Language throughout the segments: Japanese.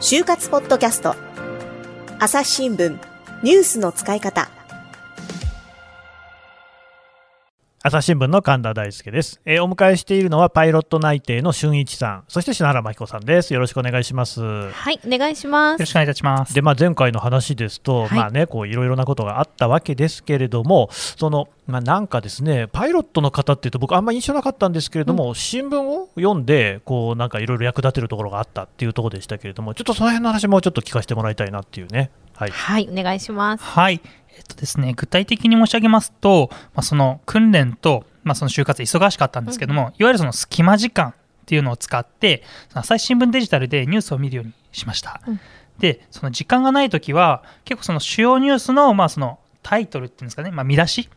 就活ポッドキャスト。朝日新聞ニュースの使い方。朝日新聞の神田大輔です、えーお迎えしているのはパイロット内定の俊一さんそして篠原真彦さんですよろしくお願いしますはい、お願いします。よろしくお願いいたします。でまあ、前回の話ですと、はいまあね、こういろいろなことがあったわけですけれども、そのまあ、なんかですね、パイロットの方っていうと、僕、あんま印象なかったんですけれども、新聞を読んで、こうなんかいろいろ役立てるところがあったっていうところでしたけれども、ちょっとその辺の話もちょっと聞かせてもらいたいなっていうね。はい、はい、お願いします。はい。えっとですね、具体的に申し上げますと、まあ、その訓練と、まあ、その就活忙しかったんですけども、いわゆるその隙間時間っていうのを使って、朝日新聞デジタルでニュースを見るようにしました。うんで、その時間がないときは、結構その主要ニュースの、まあ、そのタイトルっていうんですかね、まあ、見出し、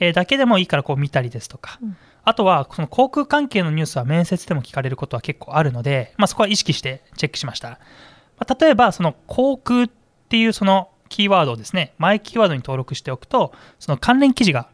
えーだけでもいいからこう見たりですとか、うんあとは、その航空関係のニュースは面接でも聞かれることは結構あるので、まあ、そこは意識してチェックしました。まあ、例えば、その航空っていうそのキーワードをですね、前キーワードに登録しておくと、その関連記事が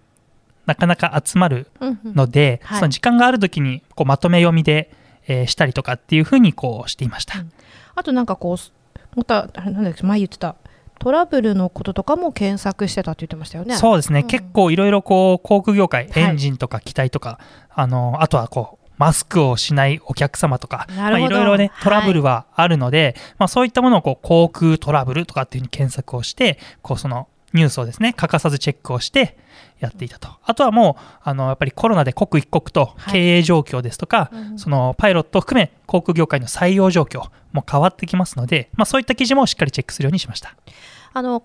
なかなか集まるうんうん。ので、はい。その時間があるときにこうまとめ読みで、えーしたりとかっていうふうにこうしていました。うん。あとなんかこう、また、あれなんだっけ、前言ってた、トラブルのこととかも検索してたって言ってましたよね。そうですね、うん。結構いろいろこう航空業界、はい。エンジンとか機体とか、あのあとはこうマスクをしないお客様とか、まあいろいろねはいトラブルはあるので、まあ、そういったものをこう航空トラブルとかっていうふうに検索をして、こうそのニュースをですね欠かさずチェックをしてやっていたと。あとはもうあのやっぱりコロナで刻一刻とはい経営状況ですとか、うんそのパイロットを含め航空業界の採用状況も変わってきますので、まあ、そういった記事もしっかりチェックするようにしました。あの、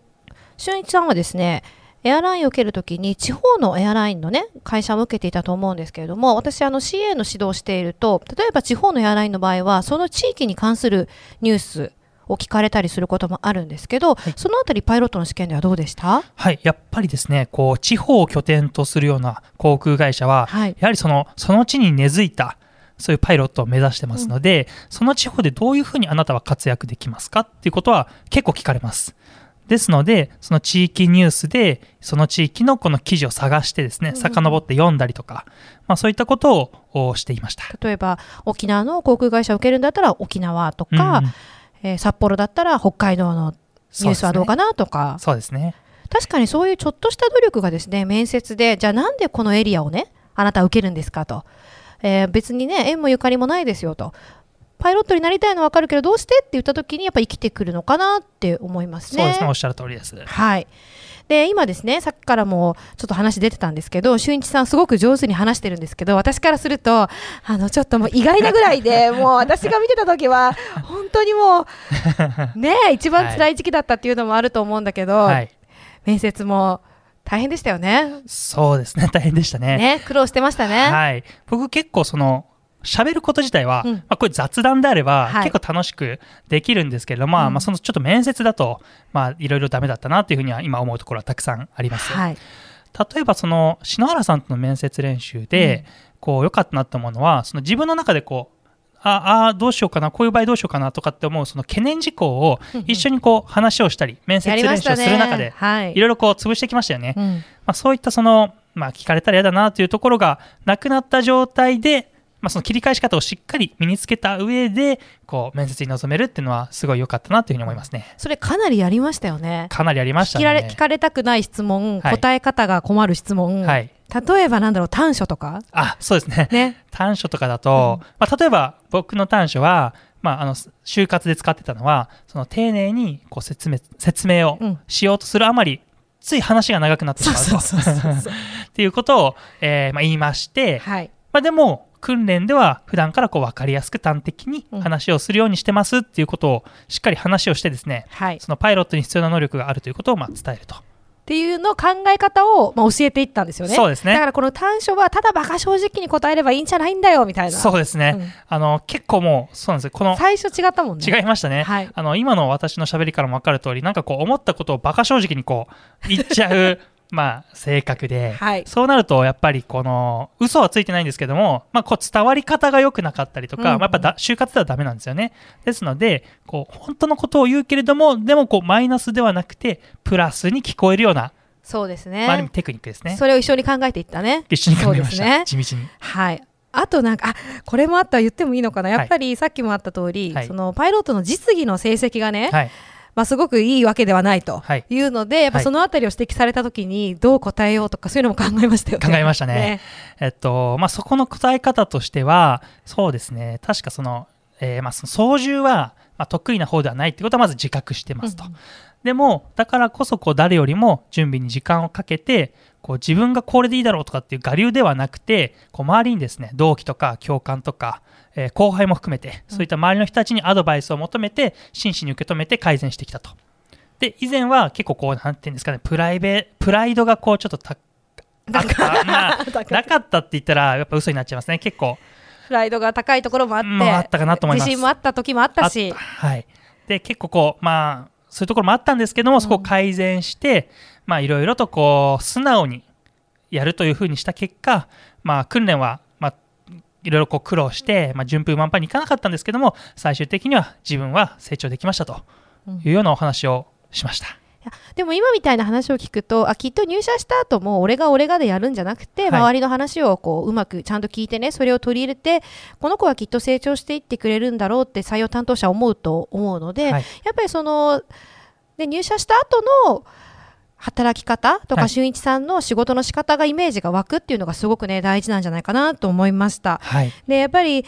俊一さんはですね、エアラインを受けるときに地方のエアラインのね会社も受けていたと思うんですけれども私あの CA の指導をしていると例えば地方のエアラインの場合はその地域に関するニュースを聞かれたりすることもあるんですけど、そのあたりパイロットの試験ではどうでした？はい、やっぱりですね、こう地方を拠点とするような航空会社は、はい。やはりそのその地に根付いたそういうパイロットを目指してますので、その地方でどういうふうにあなたは活躍できますかっていうことは結構聞かれます。ですので、その地域ニュースで、その地域のこの記事を探してですね、うん。遡って読んだりとか、まあ、そういったことをおしていました。例えば沖縄の航空会社を受けるんだったら沖縄とか、うんうん。えー札幌だったら北海道のニュースはどうかなとか、そうですね。確かにそういうちょっとした努力がですね面接でじゃあなんでこのエリアをねあなたは受けるんですかと、えー別にね縁もゆかりもないですよとパイロットになりたいのは分かるけどどうしてって言った時にやっぱ生きてくるのかなって思いますね。そうですね、おっしゃる通りです。はいで今ですねさっきからもちょっと話出てたんですけど俊一さんすごく上手に話してるんですけど私からするとあのちょっともう意外なぐらいでもう私が見てた時は 本当にもうね一番辛い時期だったっていうのもあると思うんだけど、はい。面接も大変でしたよね。そうですね、大変でしたね。ね苦労してましたね。はい、僕結構その喋ること自体は、うん。まあ、これ雑談であれば、はい。結構楽しくできるんですけれども、まあうん。まあそのちょっと面接だと、まあ、いろいろダメだったなっていうふうには今思うところはたくさんあります。はい。例えばその篠原さんとの面接練習で、こう良かったなと思うのはその自分の中でこうああどうしようかなこういう場合どうしようかなとかって思うその懸念事項を一緒にこう話をしたり面接練習を。する中ではい。いろいろこう潰してきましたよね。うん。まあ、そういったその、まあ、聞かれたら嫌だなというところがなくなった状態で、まあ、その切り返し方をしっかり身につけた上でこう面接に臨めるっていうのはすごい良かったなというふうに思いますね。それかなりやりましたよね。かなりありました聞かれね。聞かれたくない質問、はい答え方が困る質問、はい。例えばなんだろう短所とか？あ、そうですね。ね。短所とかだと、まあ、例えば僕の短所は、まあ、あの就活で使ってたのはその丁寧にこう説明説明をうんしようとするあまり、つい話が長くなってしまうとっていうことを、えーまあ、言いまして、はい。まあ、でも訓練では普段からこう分かりやすく端的にうん話をするようにしてますっていうことをしっかり話をしてですねはい。っそのパイロットに必要な能力があるということをまあ伝えるとていうの考え方を、まあ、教えていったんですよね。そうですねだからこの短所はただバカ正直に答えればいいんじゃないんだよみたいな。そうですね、うんあの結構もうそうなんですよこの最初違ったもんね。違いましたね、はいあの今の私の喋りからも分かる通りなんかこう思ったことをバカ正直にこう言っちゃうまあ性格で、はい。そうなるとやっぱりこの嘘はついてないんですけども、まあ、こう伝わり方が良くなかったりとか、うんうん。まあ、やっぱだ就活ではダメなんですよね。ですのでこう本当のことを言うけれどもでもこうマイナスではなくてプラスに聞こえるような、そうですまあ、ある意味ね。テクニックですね。それを一緒に考えていったね。一緒に考えました、ね。地道に。はい。あとなんかあこれもあった言ってもいいのかな。はい。やっぱりさっきもあった通り、はい。そのパイロットの実技の成績がね、はいまあ、すごくいいわけではないとはいいうので、やっぱはいそのあたりを指摘されたときにどう答えようとかそういうのも考えましたよね。考えましたねえっとまあ、そこの答え方としては、そうですね、確かその、えーまあ、その操縦は、まあ、得意な方ではないってことはまず自覚してますと。うんうんでも、だからこそこう誰よりも準備に時間をかけて、こう自分がこれでいいだろうとかっていう我流ではなくて、こう周りにですね、同期とか教官とか、えー後輩も含めて、そういった周りの人たちにアドバイスを求めて、真摯に受け止めて改善してきたと。で、以前は結構こう、なんていうんですかね、プライベ、プライドがこうちょっとたあった、まあ、なかったって言ったら、やっぱ嘘になっちゃいますね。結構、プライドが高いところもあって、まああったかなと思います。自信もあった時もあったし。た。はい。で、結構こう、まあ、そういうところもあったんですけども、そこを改善して、まあ、いろいろとこう、素直にやるというふうにした結果、まあ、訓練は、まあ、いろいろこう苦労して、まあ、順風満帆にいかなかったんですけども、最終的には自分は成長できましたというようなお話をしました。いやでも今みたいな話を聞くとあきっと入社した後も俺が俺がでやるんじゃなくて、はい。周りの話をこううまくちゃんと聞いてねそれを取り入れてこの子はきっと成長していってくれるんだろうって採用担当者は思うと思うので、はい。やっぱりそので入社した後の働き方とか、はい俊一さんの仕事の仕方がイメージが湧くっていうのがすごくね大事なんじゃないかなと思いました。はい。でやっぱり、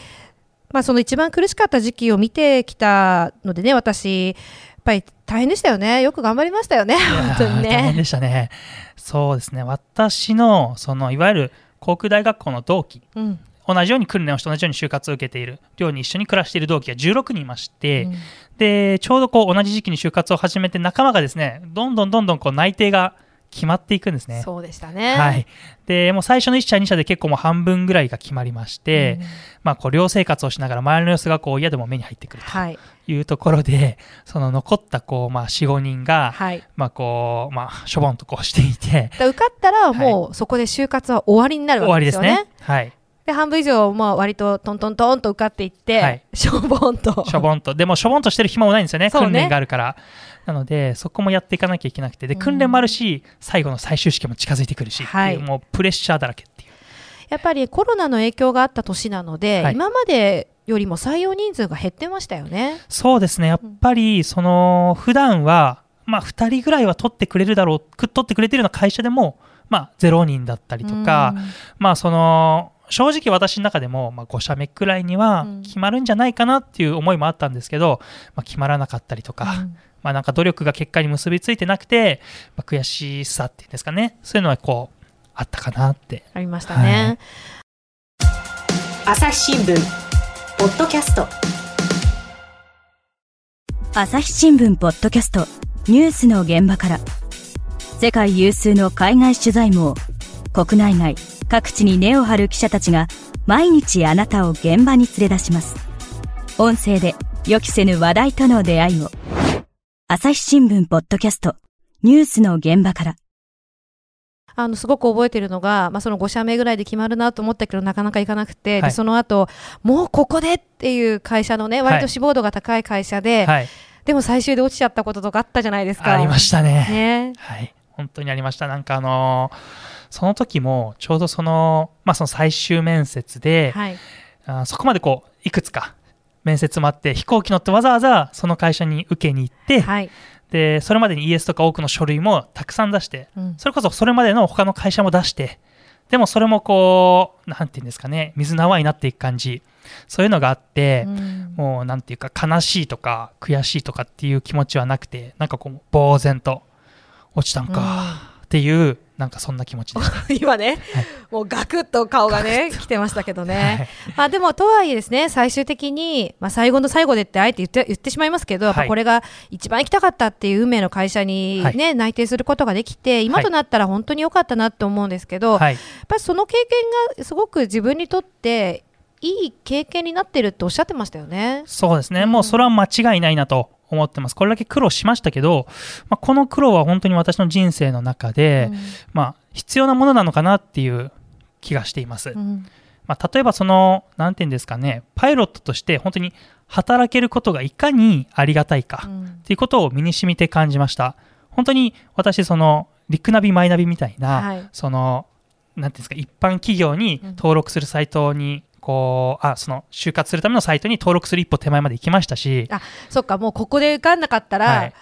まあ、その一番苦しかった時期を見てきたのでね私やっぱり大変でしたよねよく頑張りましたよね本当にいやー大変ね。でしたね。そうですね。私の、その、いわゆる航空大学校の同期、うん同じように訓練をして同じように就活を受けている寮に一緒に暮らしている同期が16人いまして、うんでちょうどこう同じ時期に就活を始めて仲間がですねどんどんどんどんこう内定が決まっていくんですね。そうでしたね。はい、でもう最初の1社2社で結構もう半分ぐらいが決まりまして、うんまあ、こう寮生活をしながら周りの様子がこう嫌でも目に入ってくるはいというところでその残ったこう、まあ、45人が、はい。まあこうまあ、しょぼんとこうしていてだ受かったらもうそこで就活は終わりになる終わりですわけです。ね。はいで半分以上まあ割とトントントンと受かっていって、はいしょぼんと。しょぼんと。でも、しょぼんとしてる暇もないんですよね。ね訓練があるから。なので、そこもやっていかなきゃいけなくて。で、うん訓練もあるし、最後の最終試験も近づいてくるし、はいもうプレッシャーだらけっていう。やっぱりコロナの影響があった年なので、はい今までよりも採用人数が減ってましたよね。そうですね。やっぱり、その、普段は、まあ、2人ぐらいは取ってくれるだろう、く取ってくれてるような会社でも、まあ、0人だったりとか、うんまあ、その、正直私の中でも、まあ、5社目くらいにはうん。決まるんじゃないかなっていう思いもあったんですけど、まあ、決まらなかったりとか、うん。まあなんか努力が結果に結びついてなくて、まあ、悔しさっていうんですかね、そういうのはこう、あったかなって。ありましたね。朝日新聞ポッドキャスト。朝日新聞ポッドキャスト。ニュースの現場から。世界有数の海外取材網国内外各地に根を張る記者たちが毎日あなたを現場に連れ出します音声で予期せぬ話題との出会いを朝日新聞ポッドキャストニュースの現場からあのすごく覚えてるのが、まあ、その5社目ぐらいで決まるなと思ったけどなかなかいかなくて、はいでその後もうここでっていう会社のね割と志望度が高い会社で、はい。でも最終で落ちちゃったこととかあったじゃないですか。ありましたね。ね。はい。本当にありました。なんかあのーその時も、ちょうどその、まあその最終面接で、はい。あーそこまでこう、いくつか面接もあって、飛行機乗ってわざわざその会社に受けに行って、はい。で、それまでに ES とか多くの書類もたくさん出して、うんそれこそそれまでの他の会社も出して、でもそれもこう、なんていうんですかね、水縄になっていく感じ、そういうのがあって、うんもうなんていうか悲しいとか悔しいとかっていう気持ちはなくて、なんかこう、呆然と落ちたんかっていう、なんかそんな気持ちで。今ね、もうガクッと顔がね、来てましたけどはね。いまあでも、とはいえですね、最終的に、まあ最後の最後でってあえて言って言ってしまいますけど、やっぱはいこれが一番行きたかったっていう運命の会社にはいね、内定することができて、今となったら本当に良かったなって思うんですけど、はい。やっぱりその経験がすごく自分にとっていい経験になってるっておっしゃってましたよね。そうですね、うんもうそれは間違いないなと思ってます。これだけ苦労しましたけど、まあ、この苦労は本当に私の人生の中で、まあ、必要なものなのかなっていう気がしています。うんまあ、例えばその、なんていうんですかね、パイロットとして本当に働けることがいかにありがたいかうんっていうことを身に染みて感じました。本当に私、その、リクナビ、マイナビみたいな、はいその、なんていうんですか、一般企業に登録するサイトに、こうあその就活するためのサイトに登録する一歩手前まで行きましたし、そっかもうここで受かんなかったら、はい。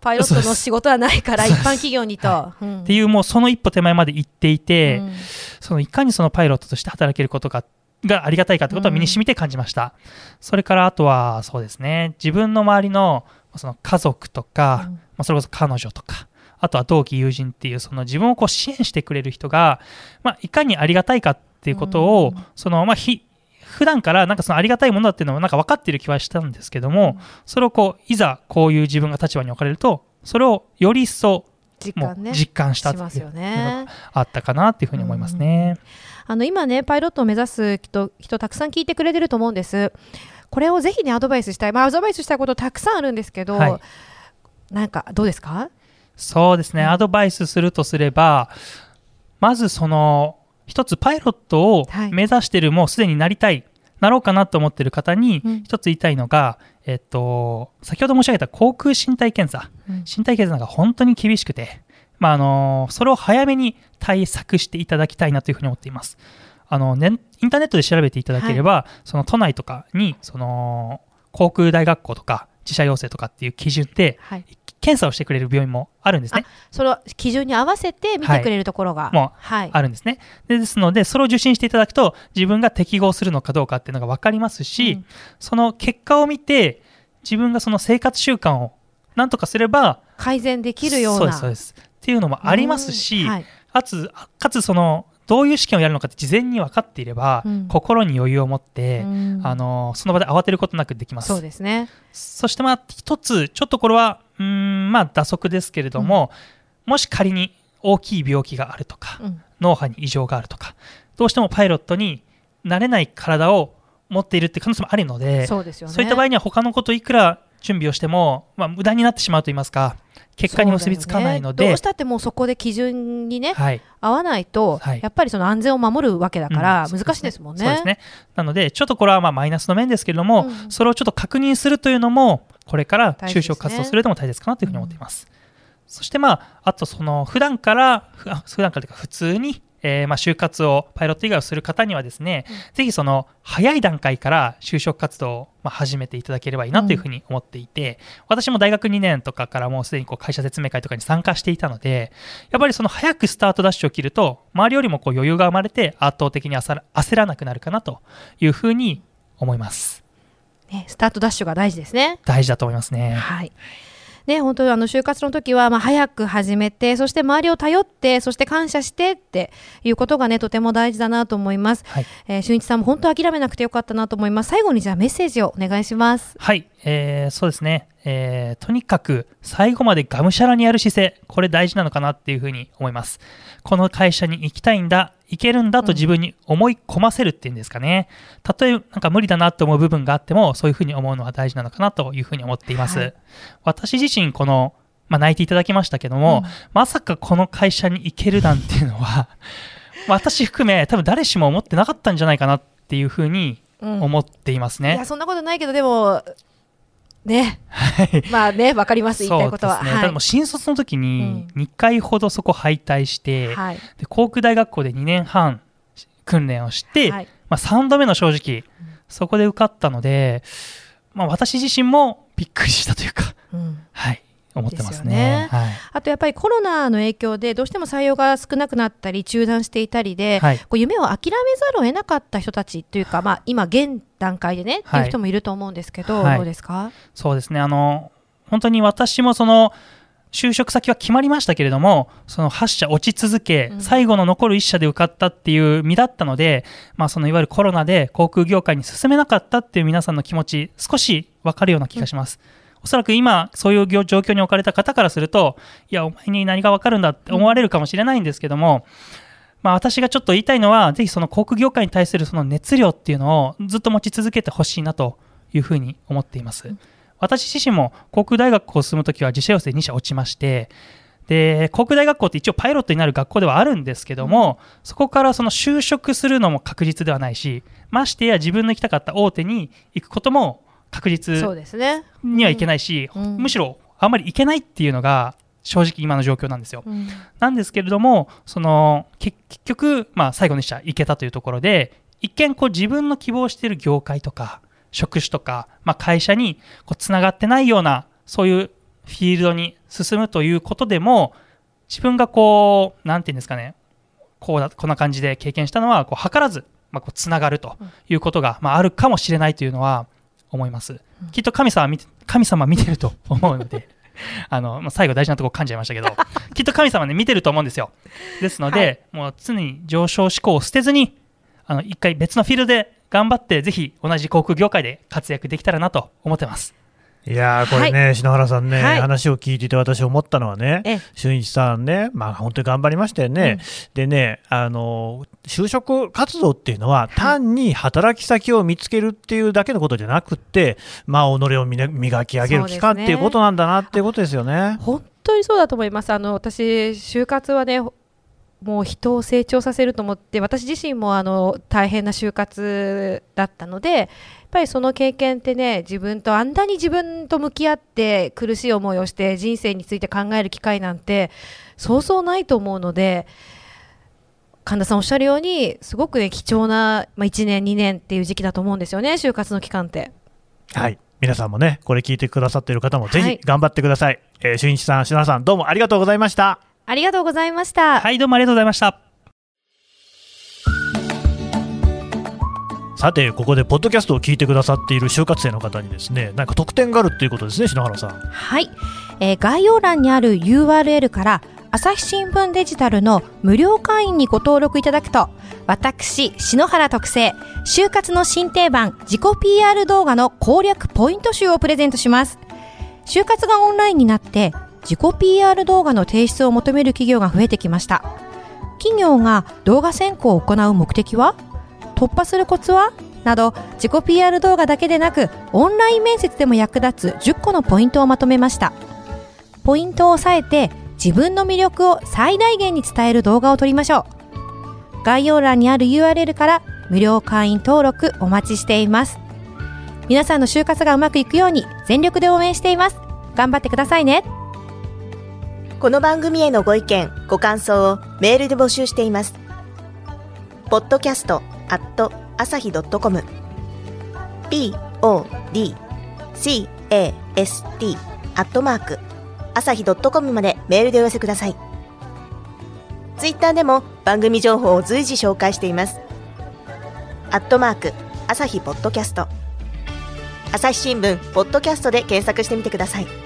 パイロットの仕事はないから一般企業にと、はうん。っていうもうその一歩手前まで行っていて、うん。そのいかにそのパイロットとして働けることががありがたいかってことは身に染みて感じました、それからあとはそうですね。自分の周りのその家族とか、うん。まあ、それこそ彼女とかあとは同期友人っていうその自分をこう支援してくれる人が、まあ、いかにありがたいかっていうことを、うん。そのまあひ普段からなんかそのありがたいものだっていうのもなんか分かっている気はしたんですけども、それをこういざこういう自分が立場に置かれるとそれをより一層実感ね実感したしますよっていうのがね。あったかなっていうふうに思いますね。あの今ねパイロットを目指す人人たくさん聞いてくれてると思うんです。これをぜひねアドバイスしたい、まあ、アドバイスしたいことたくさんあるんですけど、はいなんかどうですか？そうですね、うんアドバイスするとすれば、まずその、一つパイロットをはい。目指してる、もうすでになりたい、なろうかなと思ってる方にうん、一つ言いたいのが、えっと、先ほど申し上げた航空身体検査、うん。身体検査が本当に厳しくて、まあ、あのそれを早めに対策していただきたいなというふうに思っています。あのね、インターネットで調べていただければ、その都内とかにその航空大学校とか自社要請とかっていう基準ではい、検査をしてくれる病院もあるんですね。その基準に合わせて見てくれるところが、もうはい、あるんですね。でですので、それを受診していただくと、自分が適合するのかどうかっていうのが分かりますし、うんその結果を見て、自分がその生活習慣をなんとかすれば、改善できるようなそうです、そうです。っていうのもありますし、うんはいかつ、かつその、どういう試験をやるのかって事前に分かっていれば、うん心に余裕を持って、うんあのその場で慌てることなくできます。そうですね。そしてまあ一つ、ちょっとこれは、うーん、まあ打足ですけれども、もし仮に大きい病気があるとか、うん脳波に異常があるとか、どうしてもパイロットになれない体を持っているって可能性もあるので、そうですよね。そういった場合には他のこといくら準備をしても、まあ、無駄になってしまうと言いますか、結果に結びつかないので、ね。どうしたってもうそこで基準にね、はい、合わないと、はい。やっぱりその安全を守るわけだから、うん難しいですもんね。そうですね。なので、ちょっとこれはまあマイナスの面ですけれども、うん。それをちょっと確認するというのも、これから就職活動するでも大切かなというふうに思っています。そしてまあ、あとその、普段から、普段からというか普通に、えーまあ就活をパイロット以外をする方にはですね、ぜひその早い段階から就職活動をまあ始めていただければいいなというふうに思っていて、私も大学2年とかからもうすでにこう会社説明会とかに参加していたので、やっぱりその早くスタートダッシュを切ると、周りよりもこう余裕が生まれて圧倒的に焦ら焦らなくなるかなというふうに思います。ねスタートダッシュが大事ですね。大事だと思いますね。はい。ね、本当にあの就活の時はまあ早く始めてそして周りを頼ってそして感謝してっていうことがねとても大事だなと思います。はい。えー、俊一さんも本当諦めなくてよかったなと思います。最後にじゃあメッセージをお願いします。はい、えーそうですね、えーとにかく最後までがむしゃらにやる姿勢、これ大事なのかなっていうふうに思います。この会社に行きたいんだ、行けるんだと自分に思い込ませるっていうんですかね。たとえなんか無理だなと思う部分があっても、そういうふうに思うのは大事なのかなというふうに思っています。はい私自身、この、まあ、泣いていただきましたけども、うんまさかこの会社に行けるなんていうのは、私含め多分誰しも思ってなかったんじゃないかなっていうふうにうん思っていますね。いやそんなことないけどでもね、まあねわかります言いたいことは。そうですね、ただもう新卒の時に2回ほどそこ敗退して、はい。で航空大学校で2年半訓練をして、はい。まあ、3度目の正直、そこで受かったので、まあ、私自身もびっくりしたというか、うん。はい、思ってますね。ね。はい。あとやっぱりコロナの影響でどうしても採用が少なくなったり中断していたりで、はい。こう夢を諦めざるを得なかった人たちというか、まあ、今現段階でね、っていう人もいると思うんですけど、はい。どうですか、そうですね。あの、本当に私もその、就職先は決まりましたけれども、その8社落ち続け、うん。最後の残る1社で受かったっていう身だったので、まあそのいわゆるコロナで航空業界に進めなかったっていう皆さんの気持ち、少しわかるような気がします。おそらく今、そういう業状況に置かれた方からすると、いや、お前に何がわかるんだって思われるかもしれないんですけども、まあ私がちょっと言いたいのは、ぜひその航空業界に対するその熱量っていうのをずっと持ち続けてほしいなというふうに思っています。私自身も航空大学校を進むときは自社養成2社落ちまして、で航空大学校って一応パイロットになる学校ではあるんですけども、そこからその就職するのも確実ではないし、ましてや自分の行きたかった大手に行くことも確実。にはいけないし、うんむしろあんまり行けないっていうのが正直今の状況なんですよ。うんなんですけれども、そのけ結局、まあ、最後の1社行けたというところで、一見こう自分の希望している業界とか職種とか、まあ、会社にこうつながってないようなそういうフィールドに進むということでも自分がこうなんていうんですかねこうだこんな感じで経験したのはこう図らず、まあ、こうつながるということが、まあ、あるかもしれないというのは思います、きっと神様は見て神様は見てると 思うのであの、まあ、最後大事なところ噛んじゃいましたけど きっと神様ね見てると思うんですよ。ですので、もう常に上昇志向を捨てずにあの一回別のフィールドで頑張ってぜひ同じ航空業界で活躍できたらなと思ってますいやーこれね、篠原さんね、はい話を聞いていて私思ったのはねええ、俊一さんね、まあ本当に頑張りましたよね。でね、あの、就職活動っていうのは単に働き先を見つけるっていうだけのことじゃなくって、まあ己を磨き上げる期間っていうことなんだなっていうことですよね。本当にそうだと思います。あの私就活はねもう人を成長させると思って私自身もあの大変な就活だったのでぱりその経験ってね自分とあんなに自分と向き合って苦しい思いをして人生について考える機会なんてそうそうないと思うので神田さんおっしゃるようにすごくね貴重な、まあ、1年2年っていう時期だと思うんですよね就活の期間って。はい。皆さんもね、これ聞いてくださっている方もぜはいひ頑張ってください。えー、俊一さん、篠原さん、どうもありがとうございました。ありがとうございました。はいどうもありがとうございましたさて、ここでポッドキャストを聞いてくださっている就活生の方にですね、なんか特典があるっていうことですね、篠原さん。はい、えー概要欄にある URL から朝日新聞デジタルの無料会員にご登録いただくと私篠原特製就活の新定番自己 PR 動画の攻略ポイント集をプレゼントします。就活がオンラインになって自己 PR 動画の提出を求める企業が増えてきました。企業が動画選考を行う目的は？突破するコツは？など自己 PR 動画だけでなくオンライン面接でも役立つ10個のポイントをまとめました。ポイントを押さえて自分の魅力を最大限に伝える動画を撮りましょう。概要欄にある URL から無料会員登録お待ちしています。皆さんの就活がうまくいくように全力で応援しています。頑張ってくださいね。この番組へのご意見、ご感想をメールで募集しています。podcast at 朝日 .com p o d c a s t アットマーク朝日 .com までメールでお寄せください。ツイッターでも番組情報を随時紹介しています。アットマーク朝日ポッドキャスト朝日新聞ポッドキャストで検索してみてください。